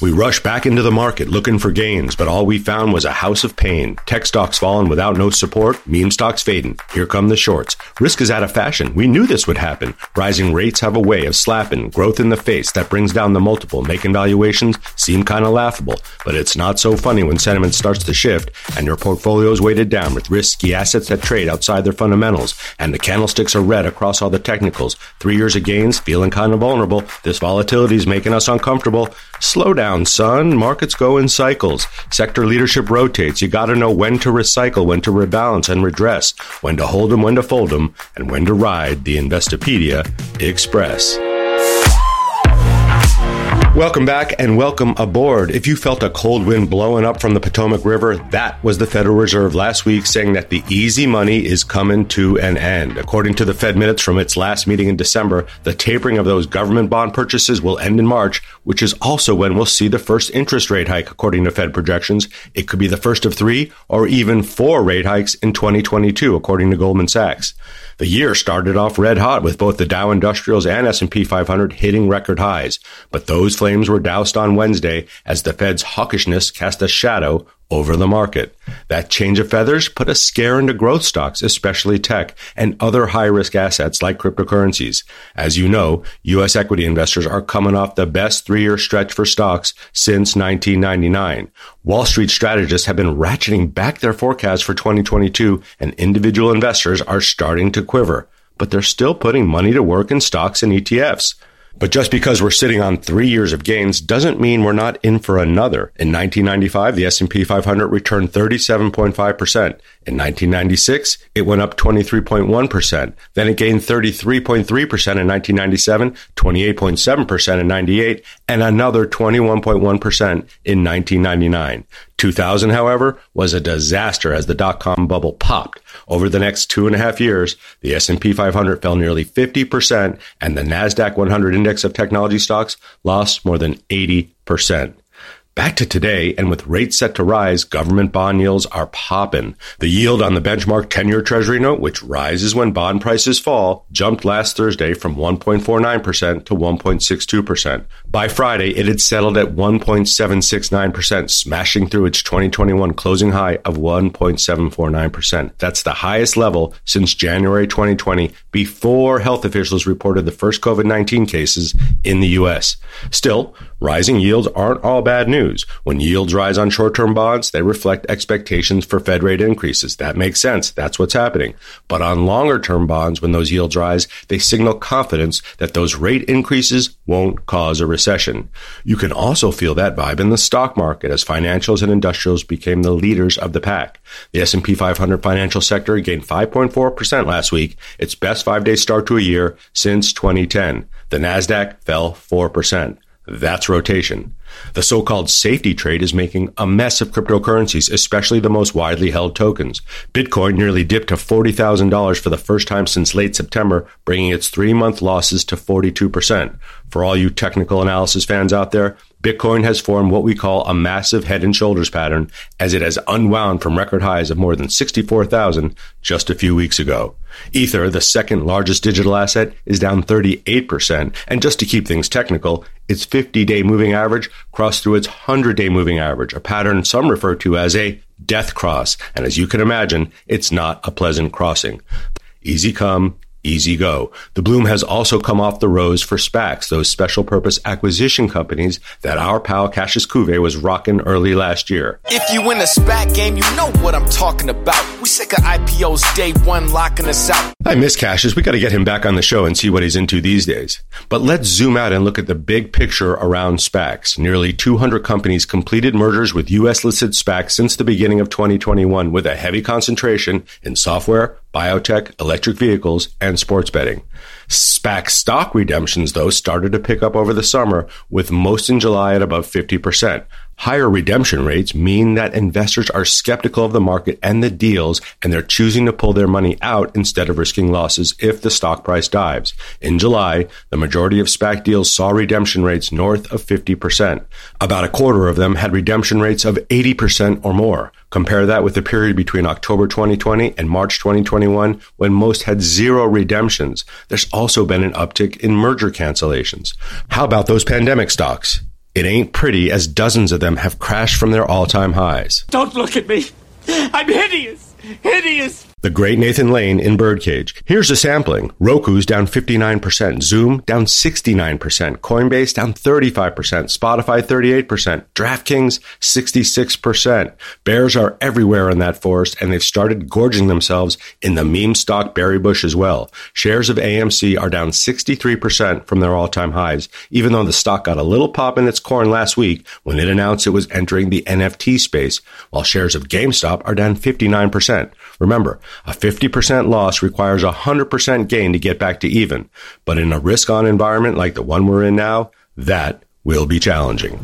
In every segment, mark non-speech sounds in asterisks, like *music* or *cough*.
We rushed back into the market looking for gains, but all we found was a house of pain. Tech stocks falling without no support, meme stocks fading. Here come the shorts. Risk is out of fashion. We knew this would happen. Rising rates have a way of slapping growth in the face that brings down the multiple, making valuations seem kind of laughable. But it's not so funny when sentiment starts to shift and your portfolio is weighted down with risky assets that trade outside their fundamentals and the candlesticks are red across all the technicals. Three years of gains, feeling kind of vulnerable. This volatility is making us uncomfortable. Slow down, son. Markets go in cycles. Sector leadership rotates. You gotta know when to recycle, when to rebalance and redress, when to hold them, when to fold them, and when to ride the Investopedia Express. Welcome back and welcome aboard. If you felt a cold wind blowing up from the Potomac River, that was the Federal Reserve last week saying that the easy money is coming to an end. According to the Fed minutes from its last meeting in December, the tapering of those government bond purchases will end in March, which is also when we'll see the first interest rate hike, according to Fed projections. It could be the first of three or even four rate hikes in 2022, according to Goldman Sachs. The year started off red hot with both the Dow Industrials and S&P 500 hitting record highs, but those flames were doused on Wednesday as the Fed's hawkishness cast a shadow over the market. That change of feathers put a scare into growth stocks, especially tech and other high risk assets like cryptocurrencies. As you know, U.S. equity investors are coming off the best three year stretch for stocks since 1999. Wall Street strategists have been ratcheting back their forecasts for 2022 and individual investors are starting to quiver, but they're still putting money to work in stocks and ETFs. But just because we're sitting on three years of gains doesn't mean we're not in for another. In 1995, the S&P 500 returned 37.5%. In 1996, it went up 23.1%. Then it gained 33.3% in 1997, 28.7% in 98, and another 21.1% in 1999. 2000, however, was a disaster as the dot-com bubble popped. Over the next two and a half years, the S&P 500 fell nearly 50% and the NASDAQ 100 index of technology stocks lost more than 80%. Back to today, and with rates set to rise, government bond yields are popping. The yield on the benchmark 10 year Treasury note, which rises when bond prices fall, jumped last Thursday from 1.49% to 1.62%. By Friday, it had settled at 1.769%, smashing through its 2021 closing high of 1.749%. That's the highest level since January 2020, before health officials reported the first COVID 19 cases in the U.S. Still, rising yields aren't all bad news news. When yields rise on short term bonds, they reflect expectations for Fed rate increases. That makes sense. That's what's happening. But on longer term bonds, when those yields rise, they signal confidence that those rate increases won't cause a recession. You can also feel that vibe in the stock market as financials and industrials became the leaders of the pack. The S&P 500 financial sector gained 5.4% last week, its best five-day start to a year since 2010. The Nasdaq fell 4%. That's rotation. The so-called safety trade is making a mess of cryptocurrencies, especially the most widely held tokens. Bitcoin nearly dipped to $40,000 for the first time since late September, bringing its three-month losses to 42%. For all you technical analysis fans out there, Bitcoin has formed what we call a massive head and shoulders pattern as it has unwound from record highs of more than 64,000 just a few weeks ago. Ether, the second largest digital asset, is down 38%. And just to keep things technical, its 50 day moving average crossed through its 100 day moving average, a pattern some refer to as a death cross. And as you can imagine, it's not a pleasant crossing. Easy come, easy go. The bloom has also come off the rose for SPACs, those special purpose acquisition companies that our pal Cassius Cuvée was rocking early last year. If you win a SPAC game, you know what I'm talking about. We sick of IPOs day one locking us out. I miss Cassius. We got to get him back on the show and see what he's into these days. But let's zoom out and look at the big picture around SPACs. Nearly 200 companies completed mergers with U.S. listed SPACs since the beginning of 2021 with a heavy concentration in software, biotech, electric vehicles, and sports betting. SPAC stock redemptions, though, started to pick up over the summer, with most in July at above 50%. Higher redemption rates mean that investors are skeptical of the market and the deals, and they're choosing to pull their money out instead of risking losses if the stock price dives. In July, the majority of SPAC deals saw redemption rates north of 50%. About a quarter of them had redemption rates of 80% or more. Compare that with the period between October 2020 and March 2021 when most had zero redemptions. There's also been an uptick in merger cancellations. How about those pandemic stocks? It ain't pretty as dozens of them have crashed from their all time highs. Don't look at me. I'm hideous. Hideous. The great Nathan Lane in Birdcage. Here's a sampling. Roku's down 59%, Zoom down 69%, Coinbase down 35%, Spotify 38%, DraftKings 66%. Bears are everywhere in that forest and they've started gorging themselves in the meme stock berry bush as well. Shares of AMC are down 63% from their all-time highs, even though the stock got a little pop in its corn last week when it announced it was entering the NFT space, while shares of GameStop are down 59%. Remember, a 50% loss requires a 100% gain to get back to even. But in a risk on environment like the one we're in now, that will be challenging.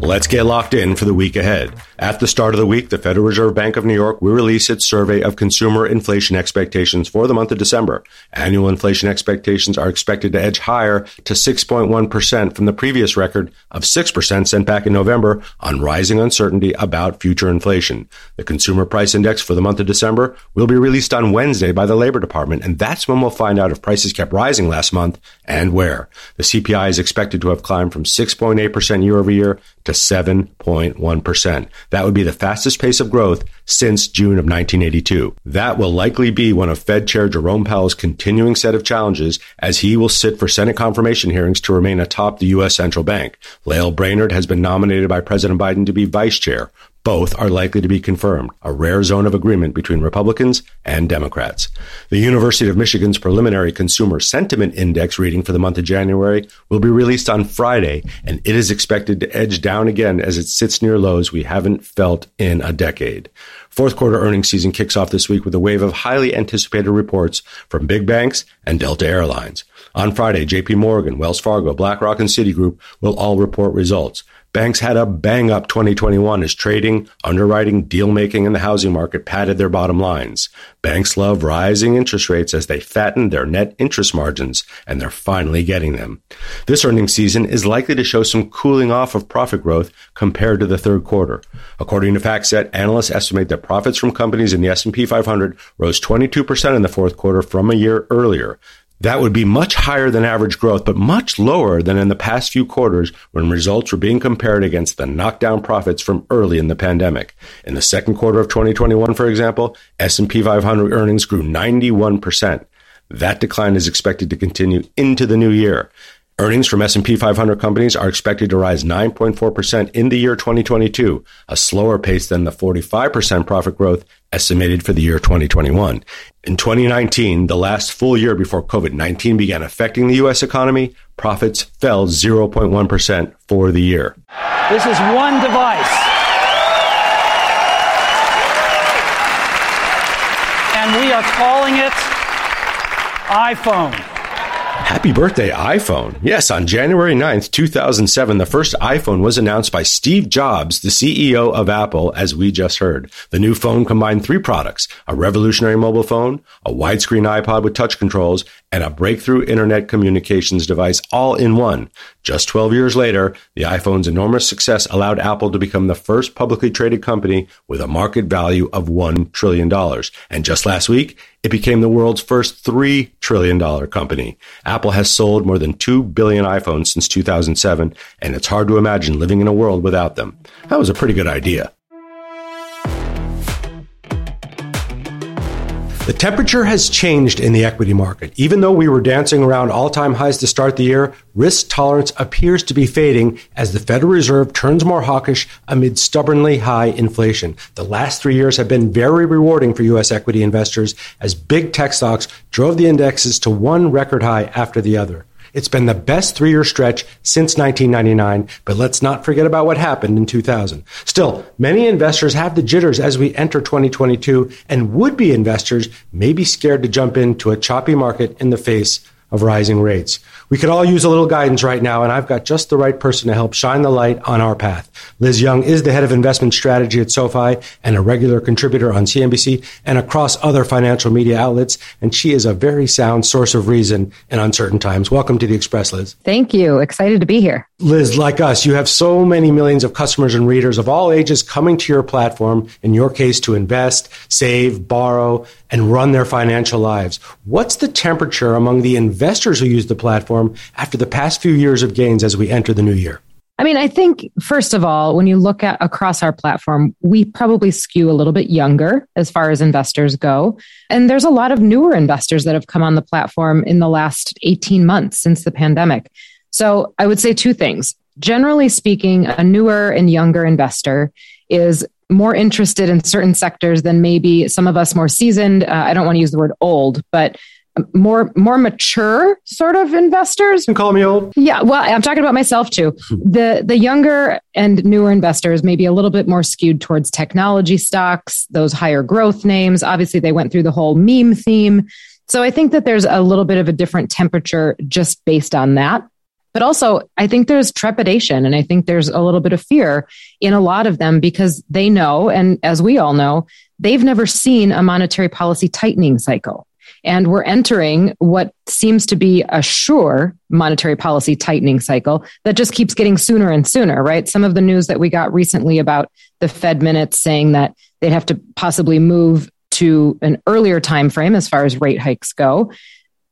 Let's get locked in for the week ahead. At the start of the week, the Federal Reserve Bank of New York will release its survey of consumer inflation expectations for the month of December. Annual inflation expectations are expected to edge higher to 6.1% from the previous record of 6% sent back in November on rising uncertainty about future inflation. The consumer price index for the month of December will be released on Wednesday by the Labor Department, and that's when we'll find out if prices kept rising last month and where. The CPI is expected to have climbed from 6.8% year over year to 7.1%. That would be the fastest pace of growth since June of 1982. That will likely be one of Fed Chair Jerome Powell's continuing set of challenges as he will sit for Senate confirmation hearings to remain atop the U.S. central bank. Lael Brainard has been nominated by President Biden to be vice chair. Both are likely to be confirmed, a rare zone of agreement between Republicans and Democrats. The University of Michigan's preliminary Consumer Sentiment Index reading for the month of January will be released on Friday, and it is expected to edge down again as it sits near lows we haven't felt in a decade. Fourth quarter earnings season kicks off this week with a wave of highly anticipated reports from big banks and Delta Airlines. On Friday, JP Morgan, Wells Fargo, BlackRock, and Citigroup will all report results. Banks had a bang up 2021 as trading, underwriting, deal making, and the housing market padded their bottom lines. Banks love rising interest rates as they fatten their net interest margins, and they're finally getting them. This earnings season is likely to show some cooling off of profit growth compared to the third quarter. According to FactSet, analysts estimate that profits from companies in the S&P 500 rose 22% in the fourth quarter from a year earlier. That would be much higher than average growth, but much lower than in the past few quarters when results were being compared against the knockdown profits from early in the pandemic. In the second quarter of 2021, for example, S&P 500 earnings grew 91%. That decline is expected to continue into the new year. Earnings from S&P 500 companies are expected to rise 9.4% in the year 2022, a slower pace than the 45% profit growth estimated for the year 2021. In 2019, the last full year before COVID-19 began affecting the US economy, profits fell 0.1% for the year. This is one device. And we are calling it iPhone. Happy birthday, iPhone. Yes, on January 9th, 2007, the first iPhone was announced by Steve Jobs, the CEO of Apple, as we just heard. The new phone combined three products, a revolutionary mobile phone, a widescreen iPod with touch controls, and a breakthrough internet communications device all in one. Just 12 years later, the iPhone's enormous success allowed Apple to become the first publicly traded company with a market value of $1 trillion. And just last week, it became the world's first $3 trillion company. Apple has sold more than 2 billion iPhones since 2007, and it's hard to imagine living in a world without them. That was a pretty good idea. The temperature has changed in the equity market. Even though we were dancing around all time highs to start the year, risk tolerance appears to be fading as the Federal Reserve turns more hawkish amid stubbornly high inflation. The last three years have been very rewarding for U.S. equity investors as big tech stocks drove the indexes to one record high after the other. It's been the best three year stretch since 1999, but let's not forget about what happened in 2000. Still, many investors have the jitters as we enter 2022, and would be investors may be scared to jump into a choppy market in the face of rising rates. We could all use a little guidance right now, and I've got just the right person to help shine the light on our path. Liz Young is the head of investment strategy at SoFi and a regular contributor on CNBC and across other financial media outlets, and she is a very sound source of reason in uncertain times. Welcome to the Express, Liz. Thank you. Excited to be here. Liz, like us, you have so many millions of customers and readers of all ages coming to your platform, in your case, to invest, save, borrow, and run their financial lives. What's the temperature among the investors who use the platform after the past few years of gains as we enter the new year? I mean, I think first of all, when you look at across our platform, we probably skew a little bit younger as far as investors go. And there's a lot of newer investors that have come on the platform in the last 18 months since the pandemic. So I would say two things. Generally speaking, a newer and younger investor is more interested in certain sectors than maybe some of us more seasoned. Uh, I don't want to use the word old, but more more mature sort of investors. You can call me old. Yeah, well, I'm talking about myself too. the the younger and newer investors may be a little bit more skewed towards technology stocks, those higher growth names. Obviously, they went through the whole meme theme. So I think that there's a little bit of a different temperature just based on that. But also, I think there's trepidation and I think there's a little bit of fear in a lot of them because they know, and as we all know, they've never seen a monetary policy tightening cycle. And we're entering what seems to be a sure monetary policy tightening cycle that just keeps getting sooner and sooner, right? Some of the news that we got recently about the Fed minutes saying that they'd have to possibly move to an earlier time frame as far as rate hikes go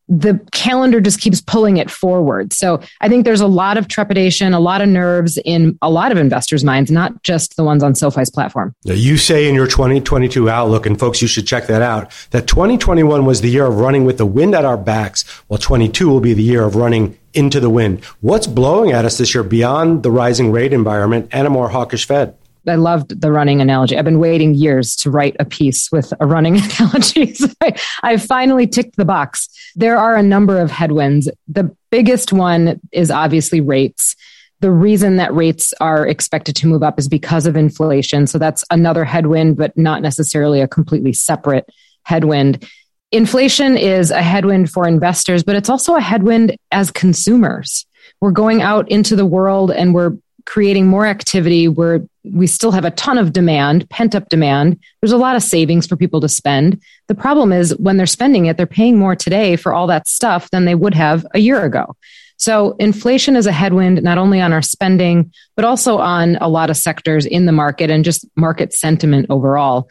the calendar just keeps pulling it forward. So I think there's a lot of trepidation, a lot of nerves in a lot of investors' minds, not just the ones on SoFi's platform. You say in your 2022 outlook, and folks, you should check that out, that 2021 was the year of running with the wind at our backs, while 22 will be the year of running into the wind. What's blowing at us this year beyond the rising rate environment and a more hawkish Fed? I loved the running analogy. I've been waiting years to write a piece with a running *laughs* analogy. So I, I finally ticked the box. There are a number of headwinds. The biggest one is obviously rates. The reason that rates are expected to move up is because of inflation. So that's another headwind, but not necessarily a completely separate headwind. Inflation is a headwind for investors, but it's also a headwind as consumers. We're going out into the world and we're creating more activity where we still have a ton of demand, pent up demand. There's a lot of savings for people to spend. The problem is when they're spending it, they're paying more today for all that stuff than they would have a year ago. So inflation is a headwind, not only on our spending, but also on a lot of sectors in the market and just market sentiment overall.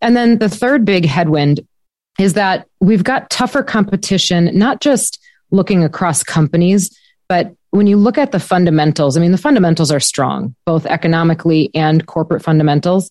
And then the third big headwind is that we've got tougher competition, not just looking across companies, but when you look at the fundamentals, I mean, the fundamentals are strong, both economically and corporate fundamentals,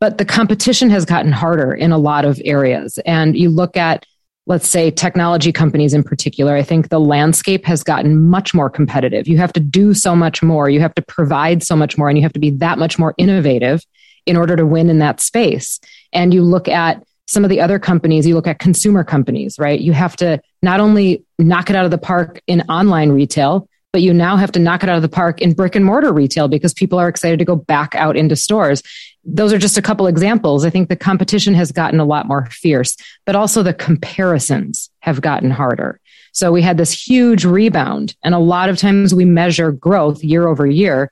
but the competition has gotten harder in a lot of areas. And you look at, let's say, technology companies in particular, I think the landscape has gotten much more competitive. You have to do so much more, you have to provide so much more, and you have to be that much more innovative in order to win in that space. And you look at some of the other companies, you look at consumer companies, right? You have to not only knock it out of the park in online retail, but you now have to knock it out of the park in brick and mortar retail because people are excited to go back out into stores. Those are just a couple examples. I think the competition has gotten a lot more fierce, but also the comparisons have gotten harder. So we had this huge rebound and a lot of times we measure growth year over year.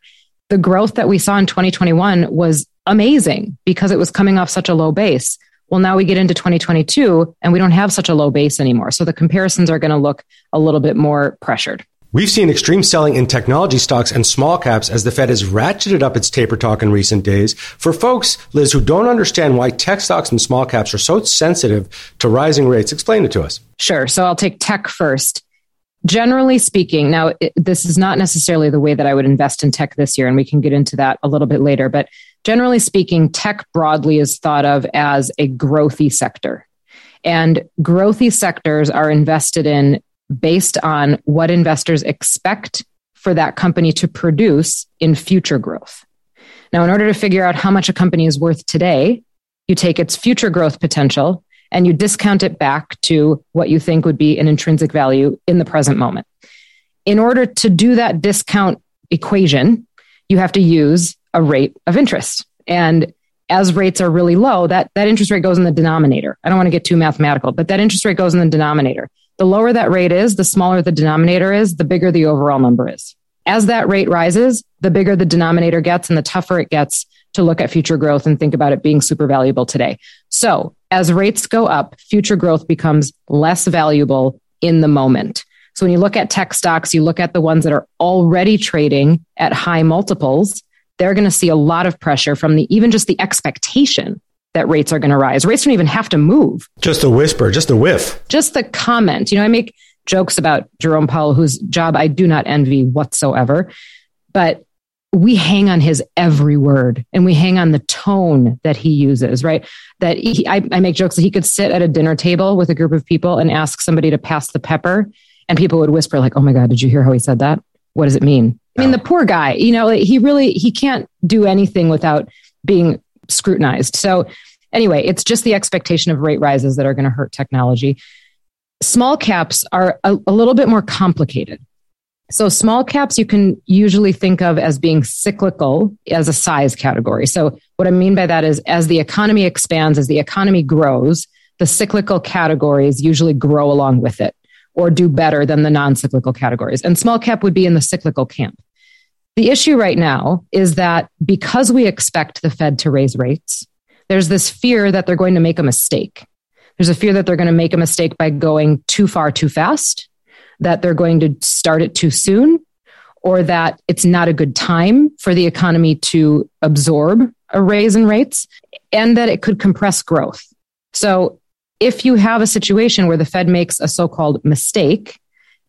The growth that we saw in 2021 was amazing because it was coming off such a low base. Well, now we get into 2022 and we don't have such a low base anymore. So the comparisons are going to look a little bit more pressured. We've seen extreme selling in technology stocks and small caps as the Fed has ratcheted up its taper talk in recent days. For folks, Liz, who don't understand why tech stocks and small caps are so sensitive to rising rates, explain it to us. Sure. So I'll take tech first. Generally speaking, now it, this is not necessarily the way that I would invest in tech this year, and we can get into that a little bit later. But generally speaking, tech broadly is thought of as a growthy sector. And growthy sectors are invested in based on what investors expect for that company to produce in future growth. Now, in order to figure out how much a company is worth today, you take its future growth potential and you discount it back to what you think would be an intrinsic value in the present moment. In order to do that discount equation, you have to use a rate of interest. And as rates are really low, that, that interest rate goes in the denominator. I don't want to get too mathematical, but that interest rate goes in the denominator. The lower that rate is, the smaller the denominator is, the bigger the overall number is. As that rate rises, the bigger the denominator gets and the tougher it gets to look at future growth and think about it being super valuable today. So as rates go up, future growth becomes less valuable in the moment. So when you look at tech stocks, you look at the ones that are already trading at high multiples, they're going to see a lot of pressure from the even just the expectation that rates are going to rise. Rates don't even have to move. Just a whisper, just a whiff. Just the comment. You know, I make jokes about Jerome Powell, whose job I do not envy whatsoever, but we hang on his every word and we hang on the tone that he uses, right? That he, I, I make jokes that he could sit at a dinner table with a group of people and ask somebody to pass the pepper, and people would whisper, like, oh my God, did you hear how he said that? What does it mean? I mean, the poor guy, you know, he really, he can't do anything without being scrutinized. So anyway, it's just the expectation of rate rises that are going to hurt technology. Small caps are a, a little bit more complicated. So small caps you can usually think of as being cyclical as a size category. So what I mean by that is as the economy expands, as the economy grows, the cyclical categories usually grow along with it or do better than the non-cyclical categories. And small cap would be in the cyclical camp. The issue right now is that because we expect the Fed to raise rates, there's this fear that they're going to make a mistake. There's a fear that they're going to make a mistake by going too far too fast that they're going to start it too soon or that it's not a good time for the economy to absorb a raise in rates and that it could compress growth. So if you have a situation where the Fed makes a so-called mistake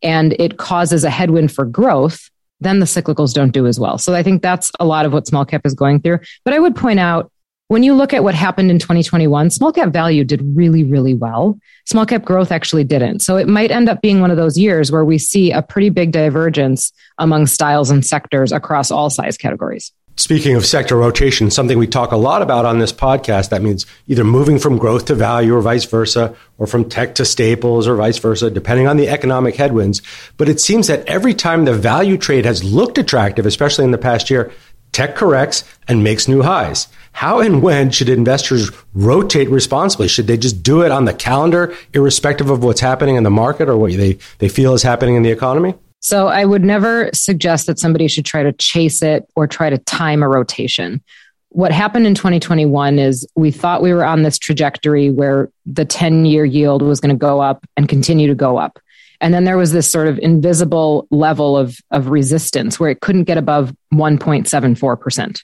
and it causes a headwind for growth, then the cyclicals don't do as well. So I think that's a lot of what small cap is going through. But I would point out when you look at what happened in 2021, small cap value did really, really well. Small cap growth actually didn't. So it might end up being one of those years where we see a pretty big divergence among styles and sectors across all size categories. Speaking of sector rotation, something we talk a lot about on this podcast, that means either moving from growth to value or vice versa, or from tech to staples or vice versa, depending on the economic headwinds. But it seems that every time the value trade has looked attractive, especially in the past year, tech corrects and makes new highs. How and when should investors rotate responsibly? Should they just do it on the calendar, irrespective of what's happening in the market or what they, they feel is happening in the economy? So I would never suggest that somebody should try to chase it or try to time a rotation. What happened in 2021 is we thought we were on this trajectory where the 10 year yield was going to go up and continue to go up. And then there was this sort of invisible level of, of resistance where it couldn't get above 1.74%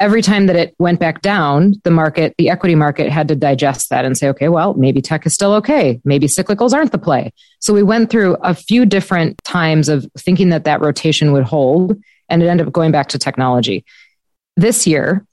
every time that it went back down, the market, the equity market had to digest that and say, okay, well, maybe tech is still okay. Maybe cyclicals aren't the play. So we went through a few different times of thinking that that rotation would hold and it ended up going back to technology. This year,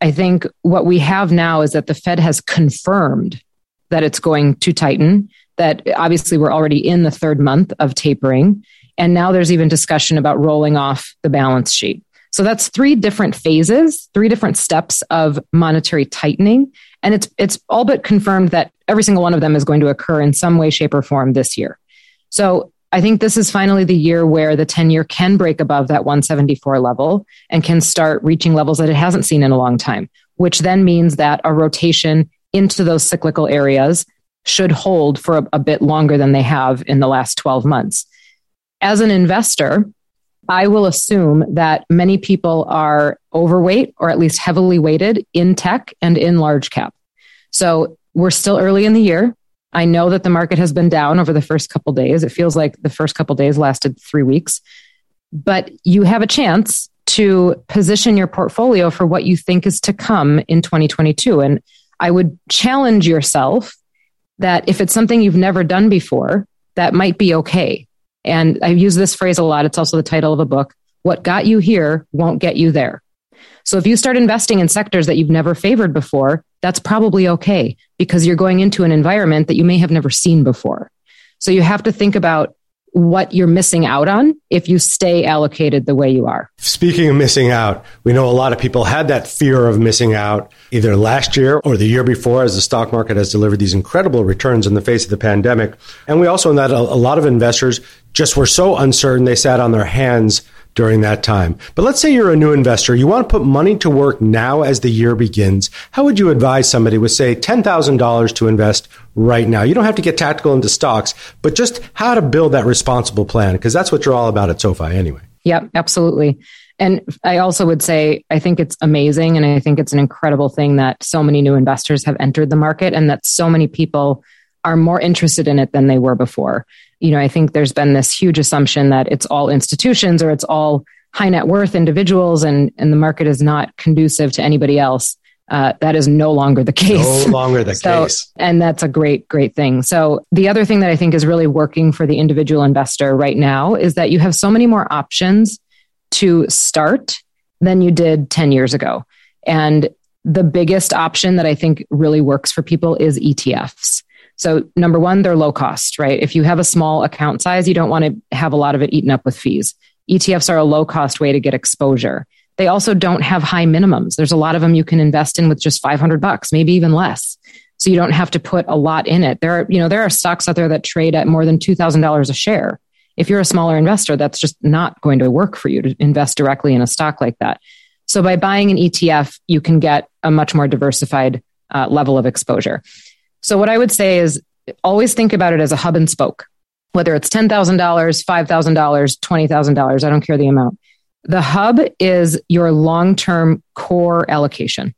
I think what we have now is that the Fed has confirmed that it's going to tighten, that obviously we're already in the third month of tapering. And now there's even discussion about rolling off the balance sheet. So that's three different phases, three different steps of monetary tightening. And it's, it's all but confirmed that every single one of them is going to occur in some way, shape, or form this year. So I think this is finally the year where the 10 year can break above that 174 level and can start reaching levels that it hasn't seen in a long time, which then means that a rotation into those cyclical areas should hold for a, a bit longer than they have in the last 12 months. As an investor, I will assume that many people are overweight or at least heavily weighted in tech and in large cap. So we're still early in the year. I know that the market has been down over the first couple days. It feels like the first couple days lasted three weeks, but you have a chance to position your portfolio for what you think is to come in 2022. And I would challenge yourself that if it's something you've never done before, that might be okay. And I use this phrase a lot. It's also the title of a book. What got you here won't get you there. So if you start investing in sectors that you've never favored before, that's probably okay because you're going into an environment that you may have never seen before. So you have to think about what you're missing out on if you stay allocated the way you are. Speaking of missing out, we know a lot of people had that fear of missing out either last year or the year before as the stock market has delivered these incredible returns in the face of the pandemic. And we also know that a lot of investors just were so uncertain they sat on their hands during that time. But let's say you're a new investor, you want to put money to work now as the year begins. How would you advise somebody with, say, $10,000 to invest right now? You don't have to get tactical into stocks, but just how to build that responsible plan, because that's what you're all about at SoFi anyway. Yep, absolutely. And I also would say, I think it's amazing. And I think it's an incredible thing that so many new investors have entered the market and that so many people are more interested in it than they were before you know, I think there's been this huge assumption that it's all institutions or it's all high net worth individuals and, and the market is not conducive to anybody else. Uh, that is no longer the case. No *laughs* longer the *laughs* so, case. And that's a great, great thing. So, the other thing that I think is really working for the individual investor right now is that you have so many more options to start than you did 10 years ago. And the biggest option that I think really works for people is ETFs. So, number one, they're low cost, right? If you have a small account size, you don't want to have a lot of it eaten up with fees. ETFs are a low cost way to get exposure. They also don't have high minimums. There's a lot of them you can invest in with just 500 bucks, maybe even less. So you don't have to put a lot in it. There are, you know, there are stocks out there that trade at more than $2,000 a share. If you're a smaller investor, that's just not going to work for you to invest directly in a stock like that. So by buying an ETF, you can get a much more diversified uh, level of exposure. So what I would say is always think about it as a hub and spoke, whether it's $10,000, $5,000, $20,000, I don't care the amount. The hub is your long term core allocation.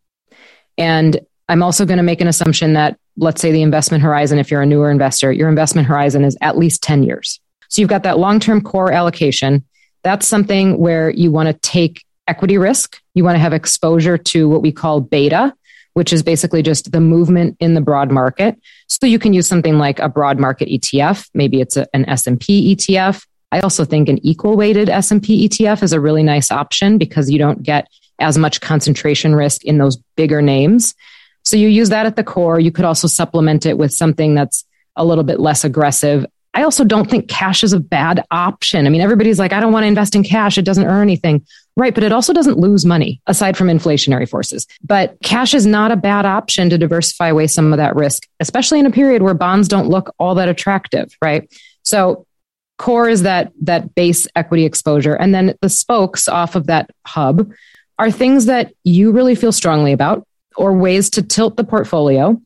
And I'm also going to make an assumption that, let's say, the investment horizon, if you're a newer investor, your investment horizon is at least 10 years. So you've got that long term core allocation. That's something where you want to take equity risk. You want to have exposure to what we call beta, which is basically just the movement in the broad market. So you can use something like a broad market ETF. Maybe it's a, an S&P ETF. I also think an equal weighted S&P ETF is a really nice option because you don't get as much concentration risk in those bigger names. So you use that at the core. You could also supplement it with something that's a little bit less aggressive. I also don't think cash is a bad option. I mean, everybody's like, I don't want to invest in cash. It doesn't earn anything. Right. But it also doesn't lose money aside from inflationary forces. But cash is not a bad option to diversify away some of that risk, especially in a period where bonds don't look all that attractive. Right. So core is that, that base equity exposure. And then the spokes off of that hub are things that you really feel strongly about or ways to tilt the portfolio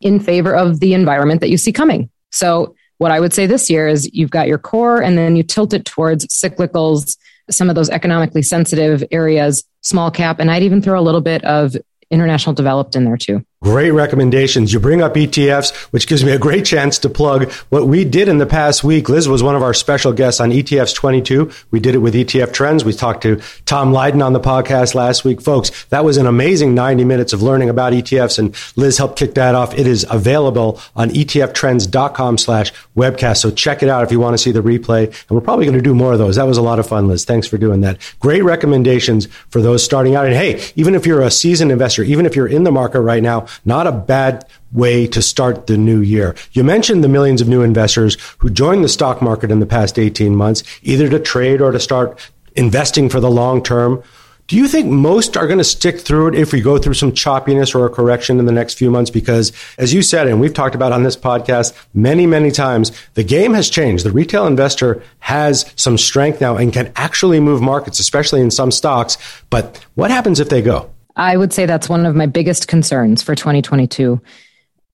in favor of the environment that you see coming. So what I would say this year is you've got your core and then you tilt it towards cyclicals, some of those economically sensitive areas, small cap, and I'd even throw a little bit of international developed in there too. Great recommendations. You bring up ETFs, which gives me a great chance to plug what we did in the past week. Liz was one of our special guests on ETFs 22. We did it with ETF Trends. We talked to Tom Lydon on the podcast last week. Folks, that was an amazing 90 minutes of learning about ETFs and Liz helped kick that off. It is available on etftrends.com slash webcast. So check it out if you want to see the replay. And we're probably going to do more of those. That was a lot of fun, Liz. Thanks for doing that. Great recommendations for those starting out. And hey, even if you're a seasoned investor, even if you're in the market right now, not a bad way to start the new year. You mentioned the millions of new investors who joined the stock market in the past 18 months, either to trade or to start investing for the long term. Do you think most are going to stick through it if we go through some choppiness or a correction in the next few months? Because as you said, and we've talked about on this podcast many, many times, the game has changed. The retail investor has some strength now and can actually move markets, especially in some stocks. But what happens if they go? I would say that's one of my biggest concerns for 2022.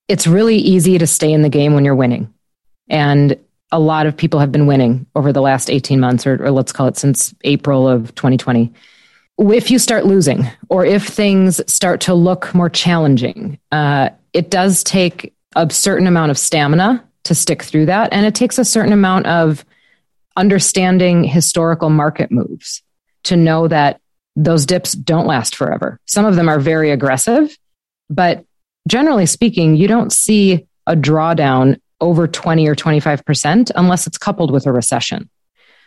It's really easy to stay in the game when you're winning. And a lot of people have been winning over the last 18 months, or, or let's call it since April of 2020. If you start losing, or if things start to look more challenging, uh, it does take a certain amount of stamina to stick through that. And it takes a certain amount of understanding historical market moves to know that those dips don't last forever. Some of them are very aggressive, but generally speaking, you don't see a drawdown over 20 or 25% unless it's coupled with a recession.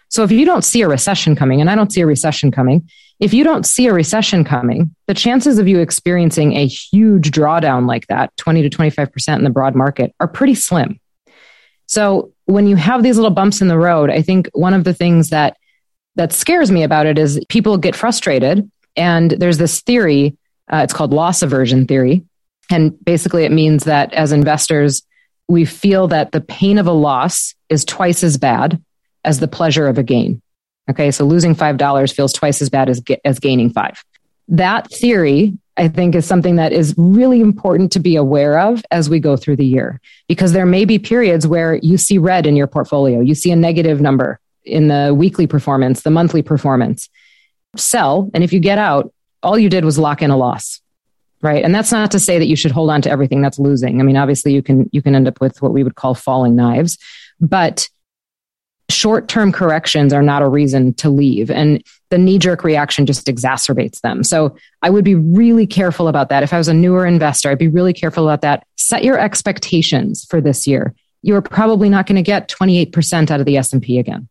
So if you don't see a recession coming, and I don't see a recession coming, if you don't see a recession coming, the chances of you experiencing a huge drawdown like that, 20 to 25% in the broad market, are pretty slim. So when you have these little bumps in the road, I think one of the things that that scares me about it is people get frustrated. And there's this theory, uh, it's called loss aversion theory. And basically, it means that as investors, we feel that the pain of a loss is twice as bad as the pleasure of a gain. Okay, so losing $5 feels twice as bad as, as gaining five. That theory, I think, is something that is really important to be aware of as we go through the year, because there may be periods where you see red in your portfolio, you see a negative number, in the weekly performance, the monthly performance. Sell. And if you get out, all you did was lock in a loss. Right. And that's not to say that you should hold on to everything that's losing. I mean, obviously you can, you can end up with what we would call falling knives, but short term corrections are not a reason to leave. And the knee jerk reaction just exacerbates them. So I would be really careful about that. If I was a newer investor, I'd be really careful about that. Set your expectations for this year. You are probably not going to get 28% out of the S&P again.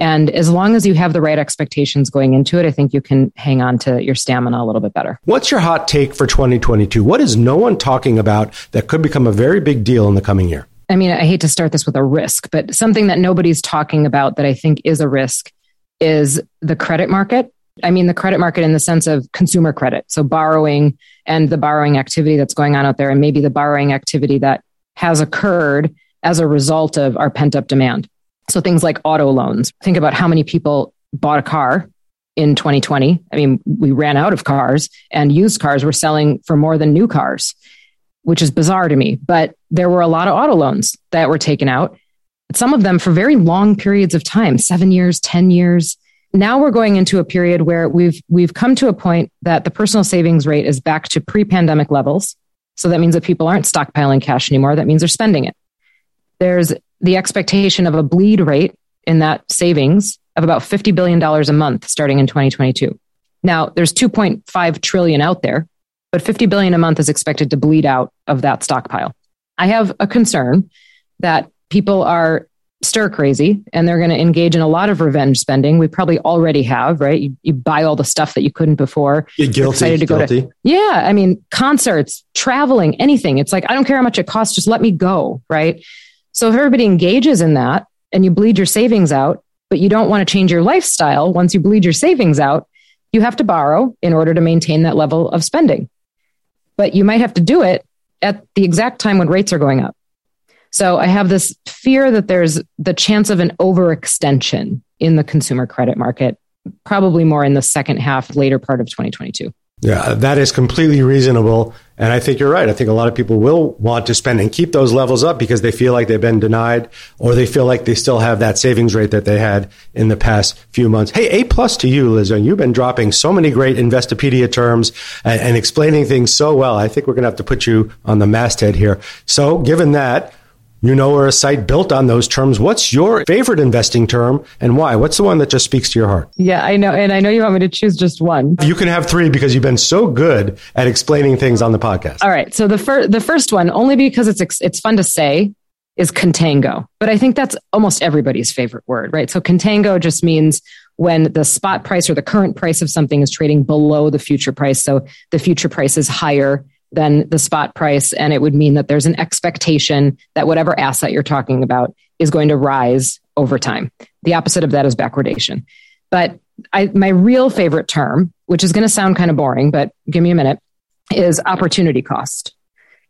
And as long as you have the right expectations going into it, I think you can hang on to your stamina a little bit better. What's your hot take for 2022? What is no one talking about that could become a very big deal in the coming year? I mean, I hate to start this with a risk, but something that nobody's talking about that I think is a risk is the credit market. I mean, the credit market in the sense of consumer credit. So borrowing and the borrowing activity that's going on out there, and maybe the borrowing activity that has occurred as a result of our pent up demand. So things like auto loans. Think about how many people bought a car in 2020. I mean, we ran out of cars and used cars were selling for more than new cars which is bizarre to me. But there were a lot of auto loans that were taken out, some of them for very long periods of time seven years, 10 years. Now we're going into a period where we've, we've come to a point that the personal savings rate is back to pre pandemic levels. So that means that people aren't stockpiling cash anymore. That means they're spending it. There's the expectation of a bleed rate in that savings of about $50 billion a month starting in 2022. Now there's 2.5 trillion out there but 50 billion a month is expected to bleed out of that stockpile. I have a concern that people are stir crazy and they're going to engage in a lot of revenge spending. We probably already have, right? You, you buy all the stuff that you couldn't before. You're guilty. excited to guilty. go to, yeah. I mean, concerts, traveling, anything. It's like, I don't care how much it costs. Just let me go. Right. So if everybody engages in that and you bleed your savings out, but you don't want to change your lifestyle once you bleed your savings out, you have to borrow in order to maintain that level of spending but you might have to do it at the exact time when rates are going up. So I have this fear that there's the chance of an overextension in the consumer credit market, probably more in the second half, later part of 2022. Yeah, that is completely reasonable. And I think you're right. I think a lot of people will want to spend and keep those levels up because they feel like they've been denied or they feel like they still have that savings rate that they had in the past few months. Hey, A plus to you, Liz. And You've been dropping so many great Investopedia terms and, and explaining things so well. I think we're going to have to put you on the masthead here. So given that, you know we're a site built on those terms. What's your favorite investing term and why? What's the one that just speaks to your heart? Yeah, I know. And I know you want me to choose just one. You can have three because you've been so good at explaining things on the podcast. All right. So the, fir- the first one, only because it's, ex- it's fun to say, is contango. But I think that's almost everybody's favorite word, right? So contango just means when the spot price or the current price of something is trading below the future price. So the future price is higher than the spot price. And it would mean that there's an expectation that whatever asset you're talking about is going to rise over time. The opposite of that is backwardation. But I, my real favorite term, which is going to sound kind of boring, but give me a minute, is opportunity cost.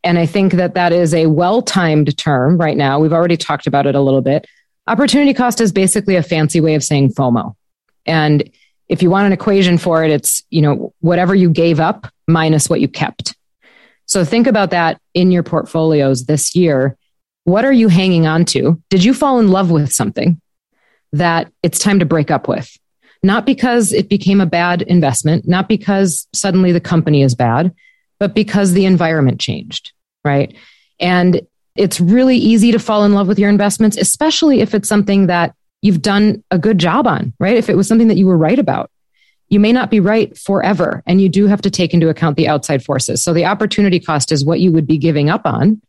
And I think that that is a well timed term right now. We've already talked about it a little bit. Opportunity cost is basically a fancy way of saying FOMO. And if you want an equation for it, it's, you know, whatever you gave up minus what you kept. So think about that in your portfolios this year. What are you hanging on to? Did you fall in love with something that it's time to break up with? Not because it became a bad investment, not because suddenly the company is bad, but because the environment changed, right? And it's really easy to fall in love with your investments, especially if it's something that you've done a good job on, right? If it was something that you were right about you may not be right forever. And you do have to take into account the outside forces. So the opportunity cost is what you would be giving up on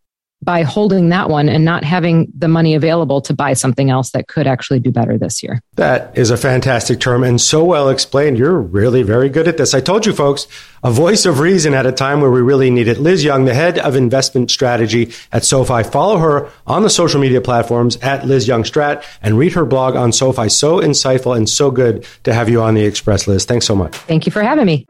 by holding that one and not having the money available to buy something else that could actually do better this year. That is a fantastic term and so well explained. You're really very good at this. I told you folks, a voice of reason at a time where we really need it. Liz Young, the head of investment strategy at SoFi. Follow her on the social media platforms at Liz Young Strat and read her blog on SoFi. So insightful and so good to have you on the Express, Liz. Thanks so much. Thank you for having me.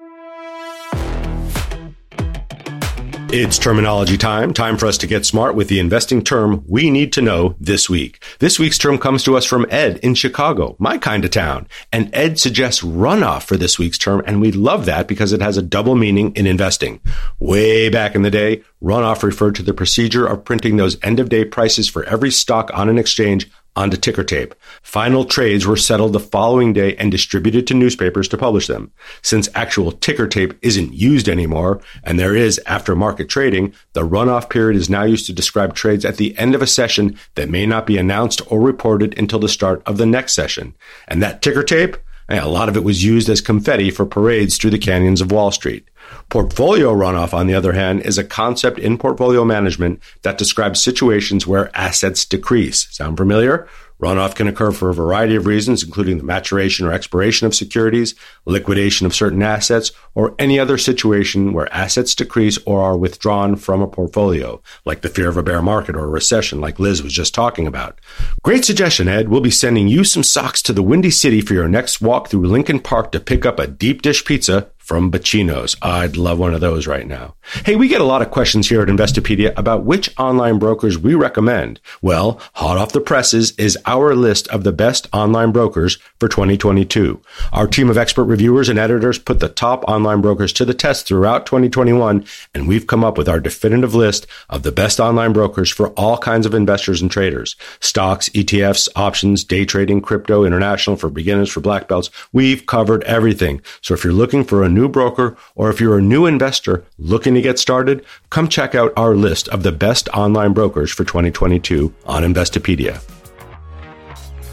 It's terminology time. Time for us to get smart with the investing term we need to know this week. This week's term comes to us from Ed in Chicago, my kind of town. And Ed suggests runoff for this week's term. And we love that because it has a double meaning in investing. Way back in the day, runoff referred to the procedure of printing those end of day prices for every stock on an exchange onto ticker tape. Final trades were settled the following day and distributed to newspapers to publish them. Since actual ticker tape isn't used anymore, and there is after market trading, the runoff period is now used to describe trades at the end of a session that may not be announced or reported until the start of the next session. And that ticker tape? Eh, a lot of it was used as confetti for parades through the canyons of Wall Street. Portfolio runoff, on the other hand, is a concept in portfolio management that describes situations where assets decrease. Sound familiar? Runoff can occur for a variety of reasons, including the maturation or expiration of securities, liquidation of certain assets, or any other situation where assets decrease or are withdrawn from a portfolio, like the fear of a bear market or a recession, like Liz was just talking about. Great suggestion, Ed. We'll be sending you some socks to the Windy City for your next walk through Lincoln Park to pick up a deep dish pizza from Bacino's. I'd love one of those right now. Hey, we get a lot of questions here at Investopedia about which online brokers we recommend. Well, hot off the presses is our list of the best online brokers for 2022. Our team of expert reviewers and editors put the top online brokers to the test throughout 2021, and we've come up with our definitive list of the best online brokers for all kinds of investors and traders. Stocks, ETFs, options, day trading, crypto, international for beginners, for black belts. We've covered everything. So if you're looking for a new broker or if you're a new investor looking to get started, come check out our list of the best online brokers for 2022 on Investopedia.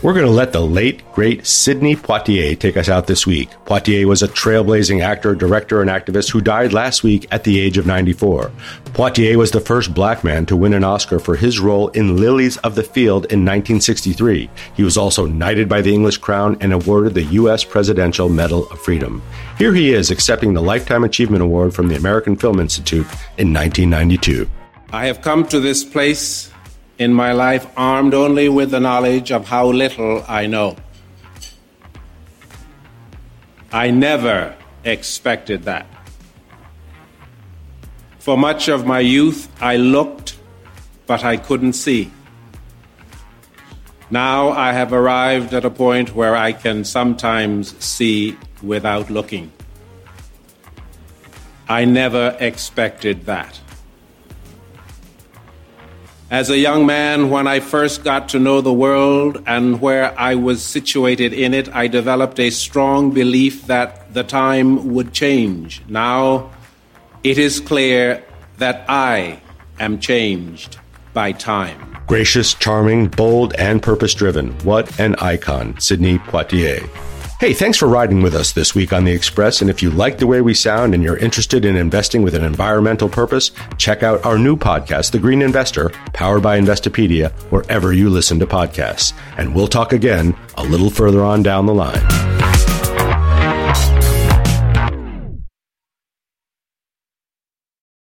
We're going to let the late, great Sidney Poitier take us out this week. Poitier was a trailblazing actor, director, and activist who died last week at the age of 94. Poitier was the first black man to win an Oscar for his role in Lilies of the Field in 1963. He was also knighted by the English crown and awarded the U.S. Presidential Medal of Freedom. Here he is accepting the Lifetime Achievement Award from the American Film Institute in 1992. I have come to this place in my life armed only with the knowledge of how little I know. I never expected that. For much of my youth, I looked, but I couldn't see. Now I have arrived at a point where I can sometimes see without looking. I never expected that. As a young man, when I first got to know the world and where I was situated in it, I developed a strong belief that the time would change. Now, it is clear that I am changed by time. Gracious, charming, bold, and purpose driven. What an icon, Sidney Poitier. Hey, thanks for riding with us this week on The Express. And if you like the way we sound and you're interested in investing with an environmental purpose, check out our new podcast, The Green Investor, powered by Investopedia, wherever you listen to podcasts. And we'll talk again a little further on down the line.